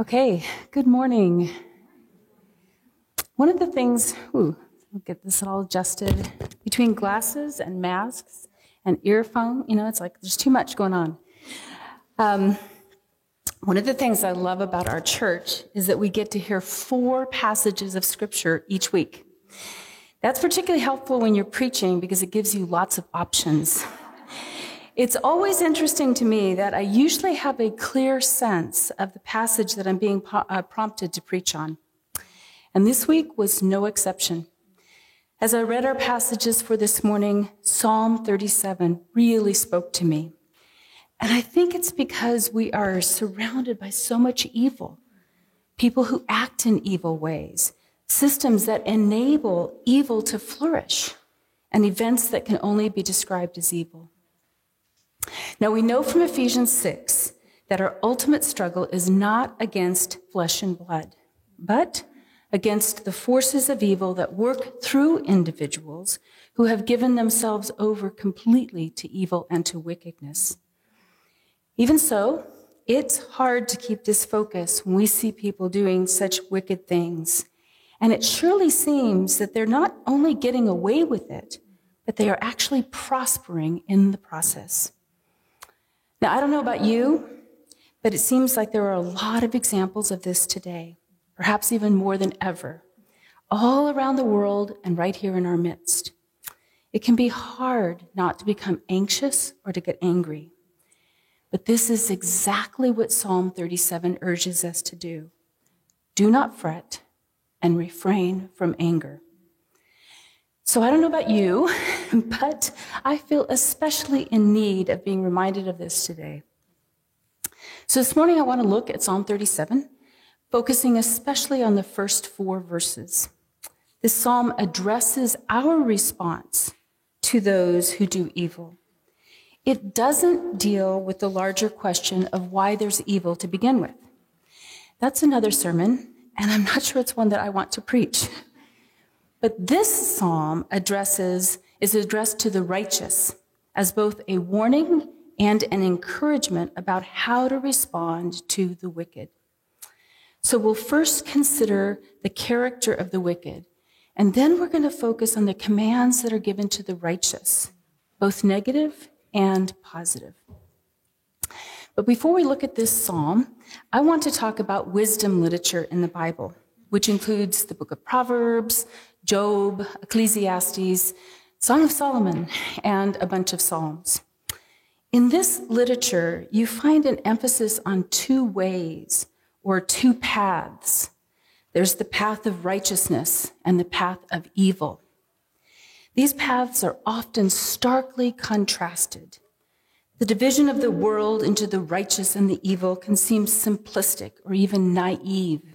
Okay, good morning. One of the things, ooh, I'll get this all adjusted. Between glasses and masks and earphone, you know, it's like there's too much going on. Um, one of the things I love about our church is that we get to hear four passages of scripture each week. That's particularly helpful when you're preaching because it gives you lots of options. It's always interesting to me that I usually have a clear sense of the passage that I'm being uh, prompted to preach on. And this week was no exception. As I read our passages for this morning, Psalm 37 really spoke to me. And I think it's because we are surrounded by so much evil, people who act in evil ways, systems that enable evil to flourish, and events that can only be described as evil. Now we know from Ephesians 6 that our ultimate struggle is not against flesh and blood, but against the forces of evil that work through individuals who have given themselves over completely to evil and to wickedness. Even so, it's hard to keep this focus when we see people doing such wicked things. And it surely seems that they're not only getting away with it, but they are actually prospering in the process. Now, I don't know about you, but it seems like there are a lot of examples of this today, perhaps even more than ever, all around the world and right here in our midst. It can be hard not to become anxious or to get angry. But this is exactly what Psalm 37 urges us to do. Do not fret and refrain from anger. So I don't know about you, but I feel especially in need of being reminded of this today. So this morning I want to look at Psalm 37, focusing especially on the first four verses. This psalm addresses our response to those who do evil. It doesn't deal with the larger question of why there's evil to begin with. That's another sermon, and I'm not sure it's one that I want to preach. But this psalm addresses, is addressed to the righteous as both a warning and an encouragement about how to respond to the wicked. So we'll first consider the character of the wicked, and then we're going to focus on the commands that are given to the righteous, both negative and positive. But before we look at this psalm, I want to talk about wisdom literature in the Bible, which includes the book of Proverbs, Job, Ecclesiastes, Song of Solomon, and a bunch of Psalms. In this literature, you find an emphasis on two ways or two paths. There's the path of righteousness and the path of evil. These paths are often starkly contrasted. The division of the world into the righteous and the evil can seem simplistic or even naive.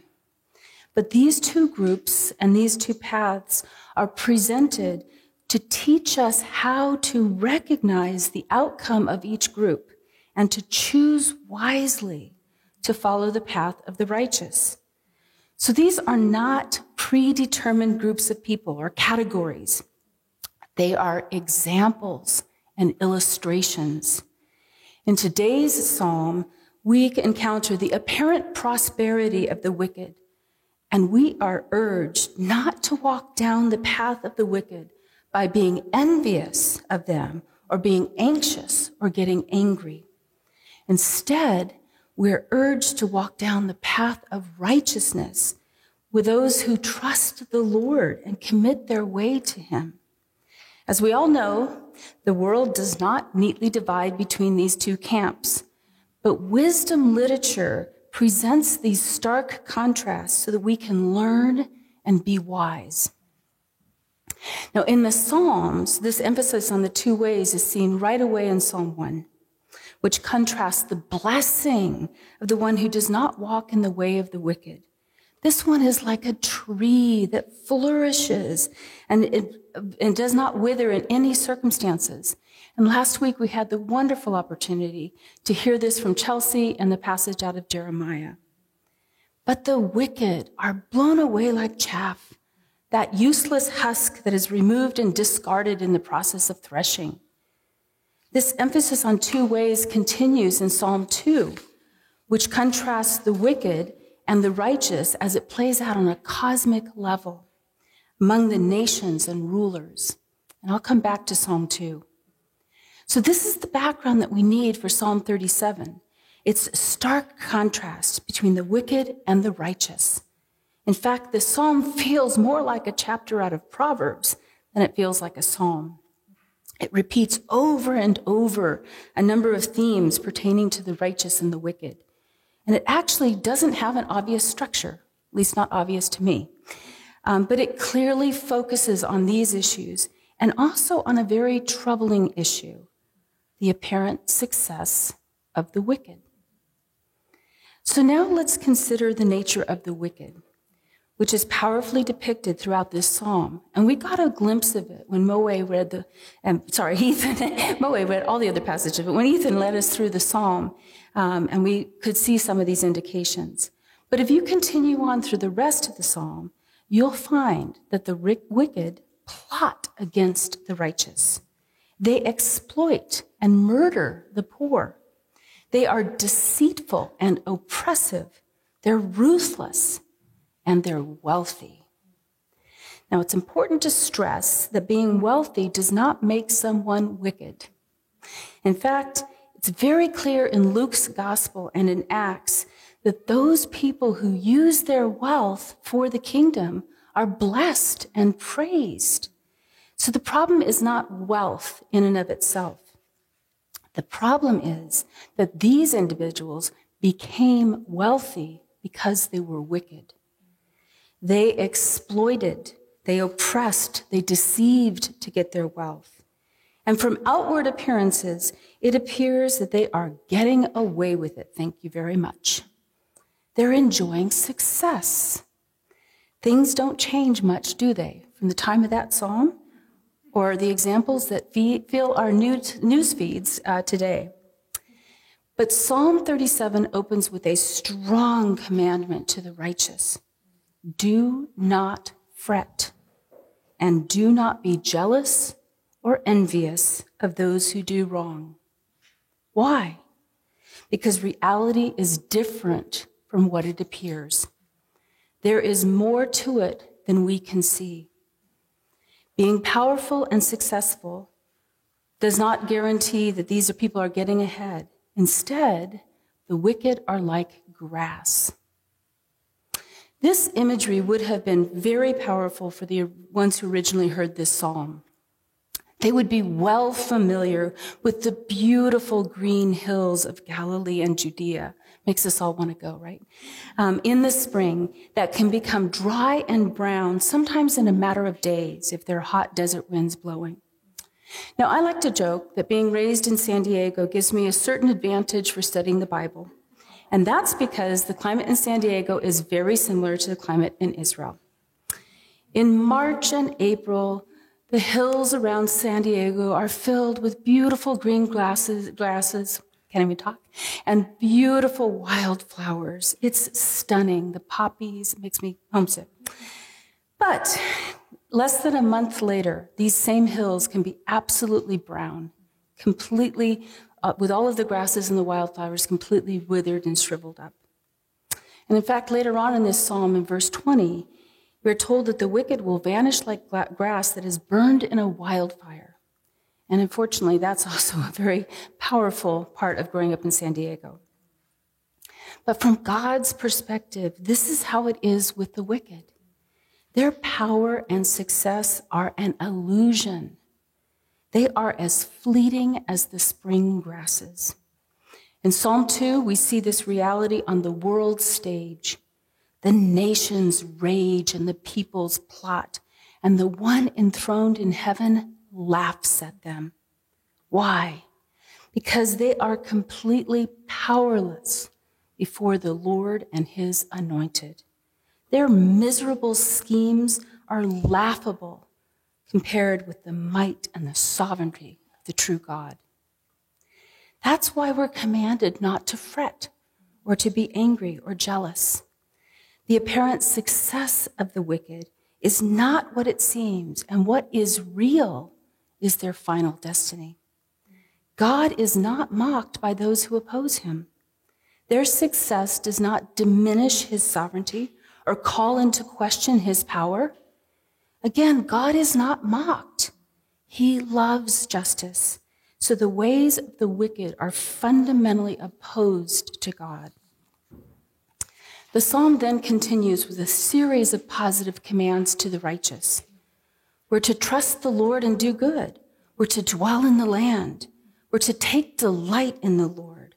But these two groups and these two paths are presented to teach us how to recognize the outcome of each group and to choose wisely to follow the path of the righteous. So these are not predetermined groups of people or categories. They are examples and illustrations. In today's psalm, we encounter the apparent prosperity of the wicked and we are urged not to walk down the path of the wicked by being envious of them or being anxious or getting angry. Instead, we're urged to walk down the path of righteousness with those who trust the Lord and commit their way to Him. As we all know, the world does not neatly divide between these two camps, but wisdom literature presents these stark contrasts so that we can learn and be wise. Now, in the Psalms, this emphasis on the two ways is seen right away in Psalm 1, which contrasts the blessing of the one who does not walk in the way of the wicked. This one is like a tree that flourishes and, it, and does not wither in any circumstances. And last week we had the wonderful opportunity to hear this from Chelsea and the passage out of Jeremiah. But the wicked are blown away like chaff, that useless husk that is removed and discarded in the process of threshing. This emphasis on two ways continues in Psalm 2, which contrasts the wicked and the righteous as it plays out on a cosmic level among the nations and rulers. And I'll come back to Psalm 2. So, this is the background that we need for Psalm 37. It's stark contrast between the wicked and the righteous. In fact, the psalm feels more like a chapter out of Proverbs than it feels like a psalm. It repeats over and over a number of themes pertaining to the righteous and the wicked. And it actually doesn't have an obvious structure, at least not obvious to me. Um, but it clearly focuses on these issues and also on a very troubling issue the apparent success of the wicked. So now let's consider the nature of the wicked which is powerfully depicted throughout this psalm. And we got a glimpse of it when Moe read the, um, sorry, Ethan, Moe read all the other passages, but when Ethan led us through the psalm, um, and we could see some of these indications. But if you continue on through the rest of the psalm, you'll find that the wicked plot against the righteous. They exploit and murder the poor. They are deceitful and oppressive. They're ruthless and they're wealthy. Now, it's important to stress that being wealthy does not make someone wicked. In fact, it's very clear in Luke's gospel and in Acts that those people who use their wealth for the kingdom are blessed and praised. So the problem is not wealth in and of itself. The problem is that these individuals became wealthy because they were wicked. They exploited, they oppressed, they deceived to get their wealth. And from outward appearances, it appears that they are getting away with it. Thank you very much. They're enjoying success. Things don't change much, do they, from the time of that psalm or the examples that fill our news feeds uh, today? But Psalm 37 opens with a strong commandment to the righteous. Do not fret, and do not be jealous or envious of those who do wrong. Why? Because reality is different from what it appears. There is more to it than we can see. Being powerful and successful does not guarantee that these people are getting ahead. Instead, the wicked are like grass. This imagery would have been very powerful for the ones who originally heard this psalm. They would be well familiar with the beautiful green hills of Galilee and Judea. Makes us all want to go, right? Um, in the spring, that can become dry and brown, sometimes in a matter of days if there are hot desert winds blowing. Now, I like to joke that being raised in San Diego gives me a certain advantage for studying the Bible. And that's because the climate in San Diego is very similar to the climate in Israel. In March and April, the hills around San Diego are filled with beautiful green grasses, grasses, can't even talk, and beautiful wildflowers. It's stunning. The poppies makes me homesick. But less than a month later, these same hills can be absolutely brown, completely uh, with all of the grasses and the wildflowers completely withered and shriveled up. And in fact, later on in this psalm, in verse 20, we're told that the wicked will vanish like grass that is burned in a wildfire. And unfortunately, that's also a very powerful part of growing up in San Diego. But from God's perspective, this is how it is with the wicked. Their power and success are an illusion they are as fleeting as the spring grasses. In Psalm 2, we see this reality on the world stage. The nations rage and the peoples plot, and the one enthroned in heaven laughs at them. Why? Because they are completely powerless before the Lord and his anointed. Their miserable schemes are laughable compared with the might and the sovereignty of the true God. That's why we're commanded not to fret or to be angry or jealous. The apparent success of the wicked is not what it seems, and what is real is their final destiny. God is not mocked by those who oppose him. Their success does not diminish his sovereignty or call into question his power. Again, God is not mocked. He loves justice. So the ways of the wicked are fundamentally opposed to God. The psalm then continues with a series of positive commands to the righteous. We're to trust the Lord and do good. We're to dwell in the land. We're to take delight in the Lord.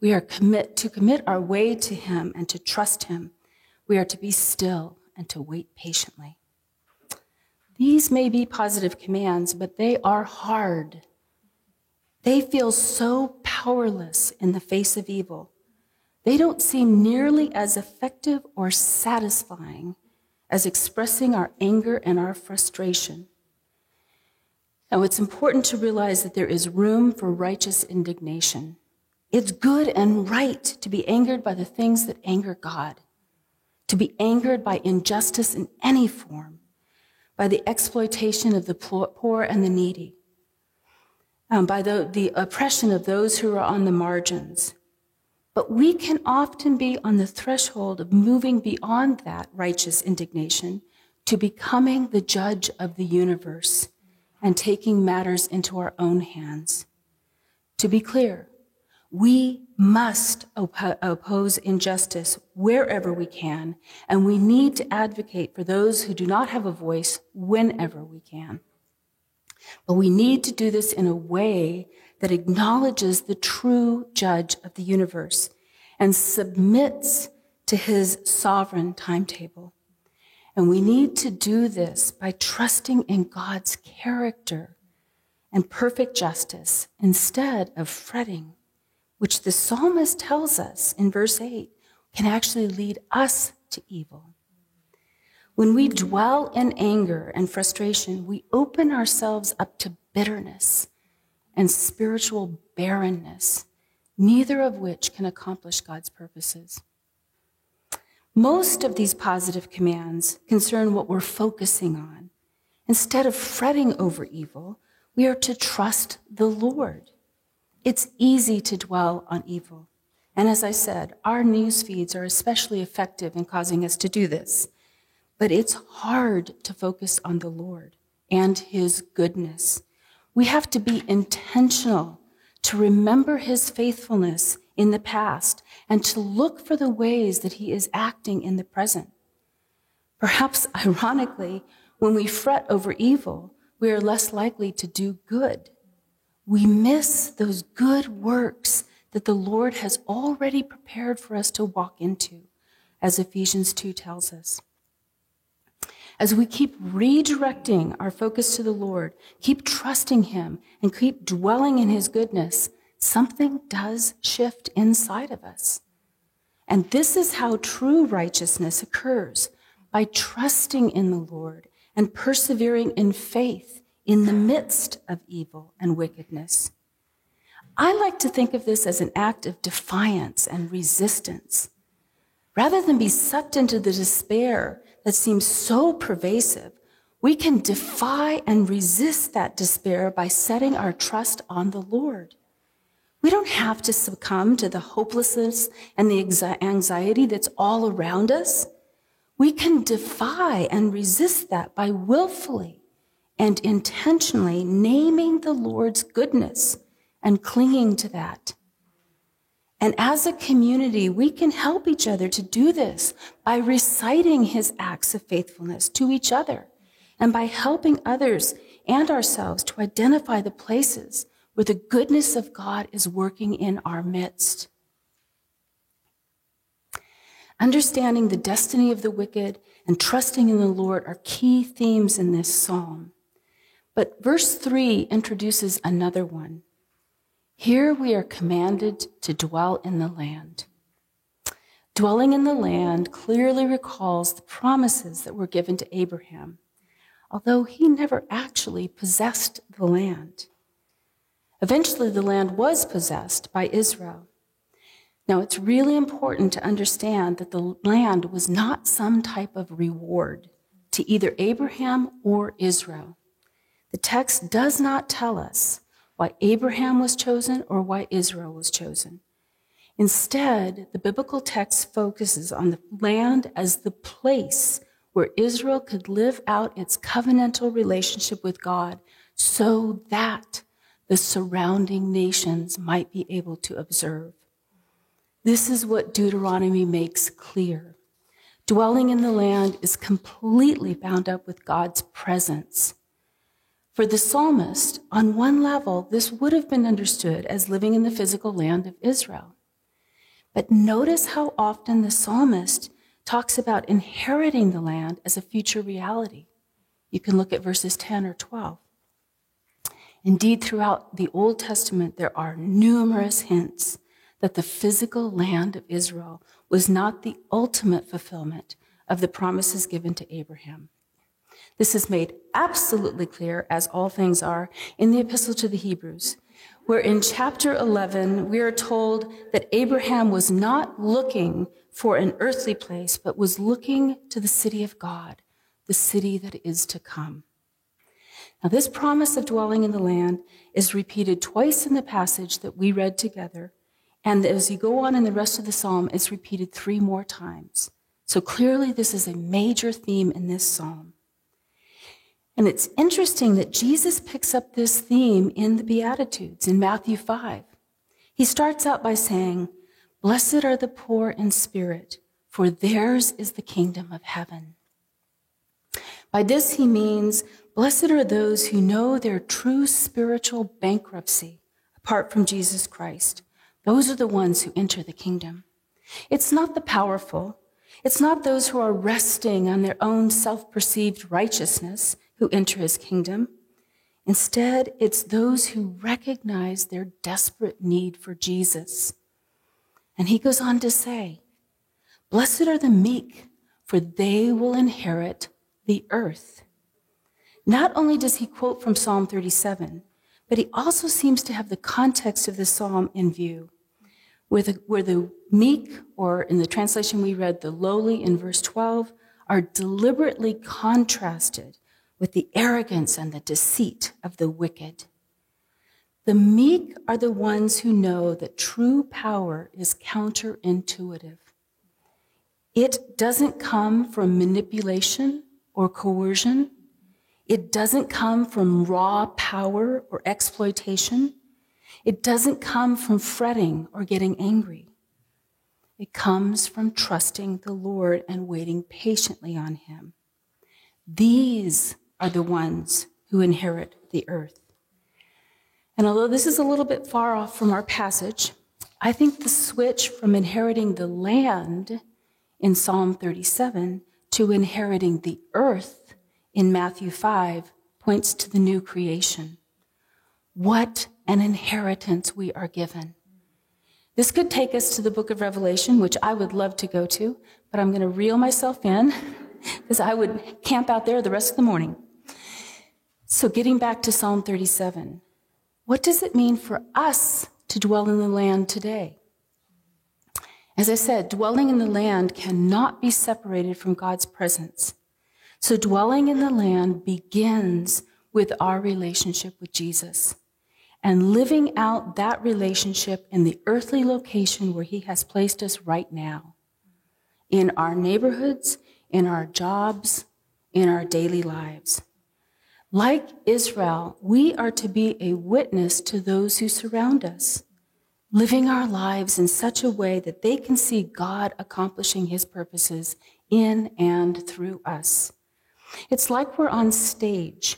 We are commit to commit our way to him and to trust him. We are to be still and to wait patiently. These may be positive commands, but they are hard. They feel so powerless in the face of evil. They don't seem nearly as effective or satisfying as expressing our anger and our frustration. Now, it's important to realize that there is room for righteous indignation. It's good and right to be angered by the things that anger God, to be angered by injustice in any form, by the exploitation of the poor and the needy, um, by the, the oppression of those who are on the margins. But we can often be on the threshold of moving beyond that righteous indignation to becoming the judge of the universe and taking matters into our own hands. To be clear, we must op- oppose injustice wherever we can, and we need to advocate for those who do not have a voice whenever we can. But we need to do this in a way that acknowledges the true judge of the universe and submits to his sovereign timetable. And we need to do this by trusting in God's character and perfect justice instead of fretting, which the psalmist tells us in verse 8 can actually lead us to evil. When we dwell in anger and frustration, we open ourselves up to bitterness and spiritual barrenness, neither of which can accomplish God's purposes. Most of these positive commands concern what we're focusing on. Instead of fretting over evil, we are to trust the Lord. It's easy to dwell on evil. And as I said, our news feeds are especially effective in causing us to do this. But it's hard to focus on the Lord and his goodness. We have to be intentional to remember his faithfulness in the past and to look for the ways that he is acting in the present. Perhaps ironically, when we fret over evil, we are less likely to do good. We miss those good works that the Lord has already prepared for us to walk into, as Ephesians 2 tells us. As we keep redirecting our focus to the Lord, keep trusting Him, and keep dwelling in His goodness, something does shift inside of us. And this is how true righteousness occurs by trusting in the Lord and persevering in faith in the midst of evil and wickedness. I like to think of this as an act of defiance and resistance. Rather than be sucked into the despair that seems so pervasive, we can defy and resist that despair by setting our trust on the Lord. We don't have to succumb to the hopelessness and the anxiety that's all around us. We can defy and resist that by willfully and intentionally naming the Lord's goodness and clinging to that. And as a community, we can help each other to do this by reciting his acts of faithfulness to each other and by helping others and ourselves to identify the places where the goodness of God is working in our midst. Understanding the destiny of the wicked and trusting in the Lord are key themes in this psalm. But verse 3 introduces another one. Here we are commanded to dwell in the land. Dwelling in the land clearly recalls the promises that were given to Abraham, although he never actually possessed the land. Eventually, the land was possessed by Israel. Now, it's really important to understand that the land was not some type of reward to either Abraham or Israel. The text does not tell us why Abraham was chosen or why Israel was chosen. Instead, the biblical text focuses on the land as the place where Israel could live out its covenantal relationship with God so that the surrounding nations might be able to observe. This is what Deuteronomy makes clear. Dwelling in the land is completely bound up with God's presence. For the psalmist, on one level, this would have been understood as living in the physical land of Israel. But notice how often the psalmist talks about inheriting the land as a future reality. You can look at verses 10 or 12. Indeed, throughout the Old Testament, there are numerous hints that the physical land of Israel was not the ultimate fulfillment of the promises given to Abraham. This is made absolutely clear, as all things are, in the Epistle to the Hebrews, where in chapter 11 we are told that Abraham was not looking for an earthly place, but was looking to the city of God, the city that is to come. Now, this promise of dwelling in the land is repeated twice in the passage that we read together. And as you go on in the rest of the psalm, it's repeated three more times. So clearly, this is a major theme in this psalm. And it's interesting that Jesus picks up this theme in the Beatitudes in Matthew 5. He starts out by saying, Blessed are the poor in spirit, for theirs is the kingdom of heaven. By this, he means Blessed are those who know their true spiritual bankruptcy apart from Jesus Christ. Those are the ones who enter the kingdom. It's not the powerful. It's not those who are resting on their own self perceived righteousness who enter his kingdom. Instead, it's those who recognize their desperate need for Jesus. And he goes on to say, Blessed are the meek, for they will inherit the earth. Not only does he quote from Psalm 37, but he also seems to have the context of the psalm in view, where the, where the meek, or in the translation we read, the lowly in verse 12, are deliberately contrasted with the arrogance and the deceit of the wicked. The meek are the ones who know that true power is counterintuitive. It doesn't come from manipulation or coercion. It doesn't come from raw power or exploitation. It doesn't come from fretting or getting angry. It comes from trusting the Lord and waiting patiently on Him. These are the ones who inherit the earth. And although this is a little bit far off from our passage, I think the switch from inheriting the land in Psalm 37 to inheriting the earth in Matthew 5 points to the new creation. What an inheritance we are given. This could take us to the book of Revelation, which I would love to go to, but I'm going to reel myself in because I would camp out there the rest of the morning. So, getting back to Psalm 37, what does it mean for us to dwell in the land today? As I said, dwelling in the land cannot be separated from God's presence. So dwelling in the land begins with our relationship with Jesus and living out that relationship in the earthly location where he has placed us right now in our neighborhoods, in our jobs, in our daily lives. Like Israel, we are to be a witness to those who surround us, living our lives in such a way that they can see God accomplishing his purposes in and through us. It's like we're on stage,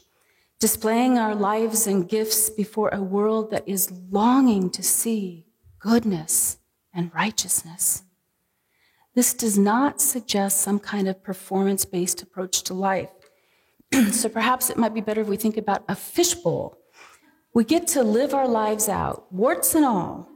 displaying our lives and gifts before a world that is longing to see goodness and righteousness. This does not suggest some kind of performance based approach to life. so perhaps it might be better if we think about a fishbowl. We get to live our lives out, warts and all.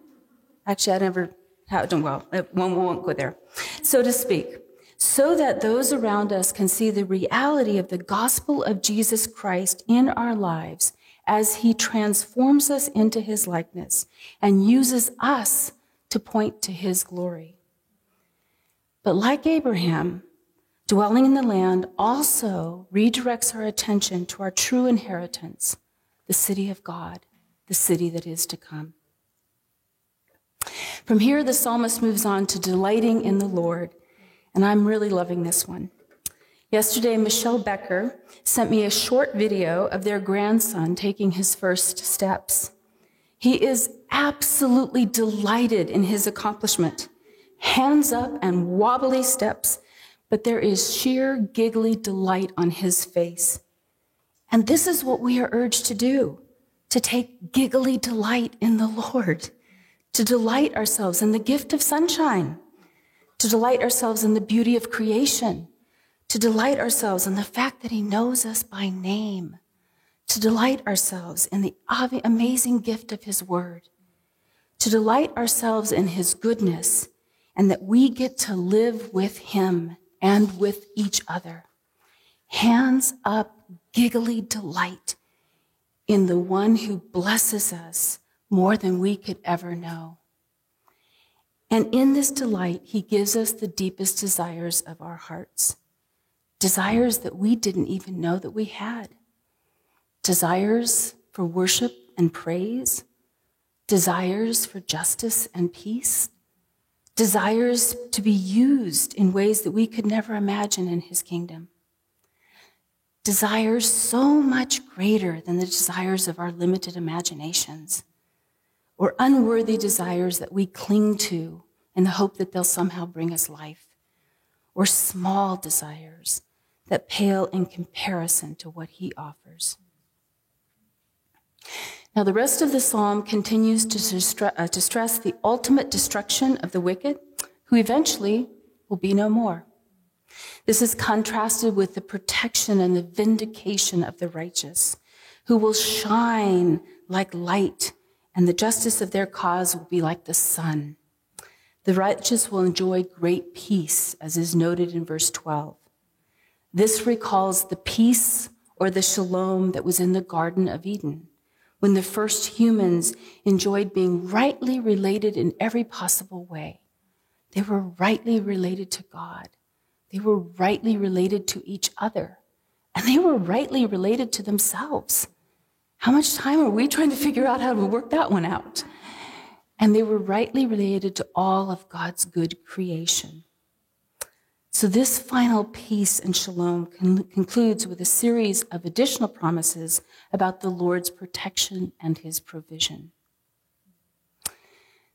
Actually, I never have done well. One won't go there, so to speak so that those around us can see the reality of the gospel of Jesus Christ in our lives as he transforms us into his likeness and uses us to point to his glory. But like Abraham, dwelling in the land also redirects our attention to our true inheritance, the city of God, the city that is to come. From here, the psalmist moves on to delighting in the Lord. And I'm really loving this one. Yesterday, Michelle Becker sent me a short video of their grandson taking his first steps. He is absolutely delighted in his accomplishment. Hands up and wobbly steps, but there is sheer giggly delight on his face. And this is what we are urged to do to take giggly delight in the Lord, to delight ourselves in the gift of sunshine, to delight ourselves in the beauty of creation, to delight ourselves in the fact that He knows us by name, to delight ourselves in the amazing gift of His Word, to delight ourselves in His goodness, and that we get to live with Him and with each other. Hands up, giggly delight in the one who blesses us more than we could ever know. And in this delight, he gives us the deepest desires of our hearts. Desires that we didn't even know that we had. Desires for worship and praise. Desires for justice and peace. Desires to be used in ways that we could never imagine in his kingdom desires so much greater than the desires of our limited imaginations or unworthy desires that we cling to in the hope that they'll somehow bring us life, or small desires that pale in comparison to what he offers. Now, the rest of the psalm continues to, uh, to stress the ultimate destruction of the wicked, who eventually will be no more. This is contrasted with the protection and the vindication of the righteous, who will shine like light, and the justice of their cause will be like the sun. The righteous will enjoy great peace, as is noted in verse 12. This recalls the peace or the shalom that was in the Garden of Eden, when the first humans enjoyed being rightly related in every possible way. They were rightly related to God. They were rightly related to each other, and they were rightly related to themselves. How much time are we trying to figure out how to work that one out? And they were rightly related to all of God's good creation. So, this final peace and shalom con- concludes with a series of additional promises about the Lord's protection and his provision.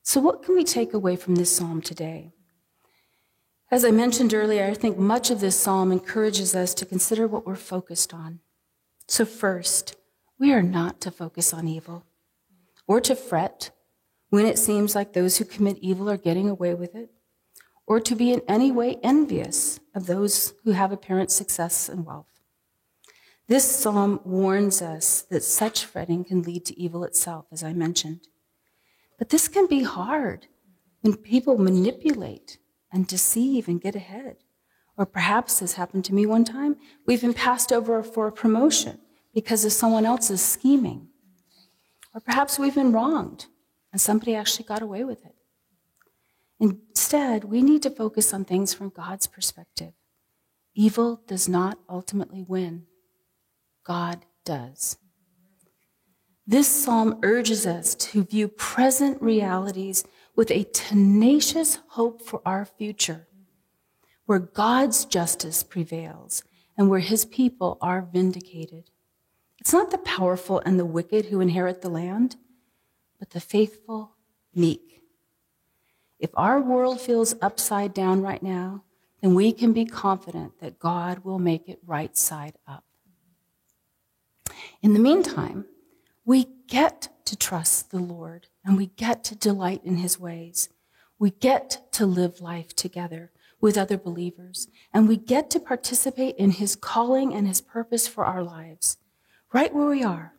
So, what can we take away from this psalm today? As I mentioned earlier, I think much of this psalm encourages us to consider what we're focused on. So, first, we are not to focus on evil or to fret when it seems like those who commit evil are getting away with it, or to be in any way envious of those who have apparent success and wealth. This psalm warns us that such fretting can lead to evil itself, as I mentioned. But this can be hard when people manipulate and deceive and get ahead. Or perhaps, as happened to me one time, we've been passed over for a promotion because of someone else's scheming. Or perhaps we've been wronged and somebody actually got away with it. Instead, we need to focus on things from God's perspective. Evil does not ultimately win, God does. This psalm urges us to view present realities with a tenacious hope for our future, where God's justice prevails and where his people are vindicated. It's not the powerful and the wicked who inherit the land, but the faithful, meek. If our world feels upside down right now, then we can be confident that God will make it right side up. In the meantime, we get to trust the Lord and we get to delight in his ways. We get to live life together with other believers, and we get to participate in his calling and his purpose for our lives, right where we are,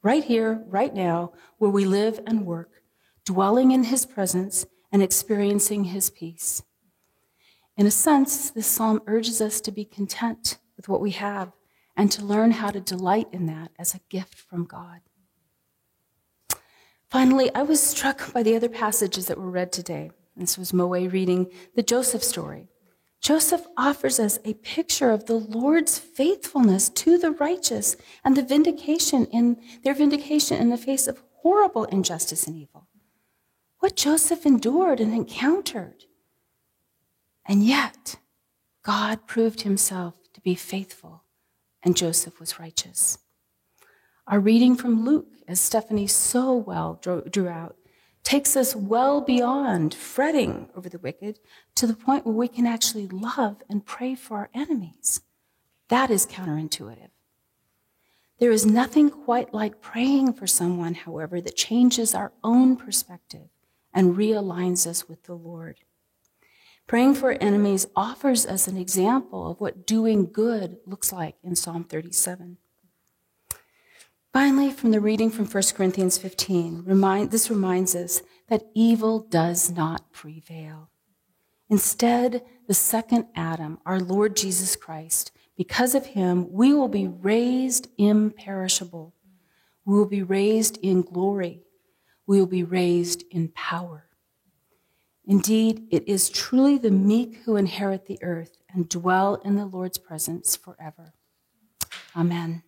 right here, right now, where we live and work, dwelling in his presence and experiencing his peace. In a sense, this psalm urges us to be content with what we have and to learn how to delight in that as a gift from God. Finally, I was struck by the other passages that were read today. This was Moe reading the Joseph story. Joseph offers us a picture of the Lord's faithfulness to the righteous and the vindication in their vindication in the face of horrible injustice and evil. What Joseph endured and encountered. And yet, God proved himself to be faithful, and Joseph was righteous. Our reading from Luke, as Stephanie so well drew out, takes us well beyond fretting over the wicked to the point where we can actually love and pray for our enemies. That is counterintuitive. There is nothing quite like praying for someone, however, that changes our own perspective and realigns us with the Lord. Praying for enemies offers us an example of what doing good looks like in Psalm 37. Finally, from the reading from 1 Corinthians 15, remind, this reminds us that evil does not prevail. Instead, the second Adam, our Lord Jesus Christ, because of him, we will be raised imperishable. We will be raised in glory. We will be raised in power. Indeed, it is truly the meek who inherit the earth and dwell in the Lord's presence forever. Amen.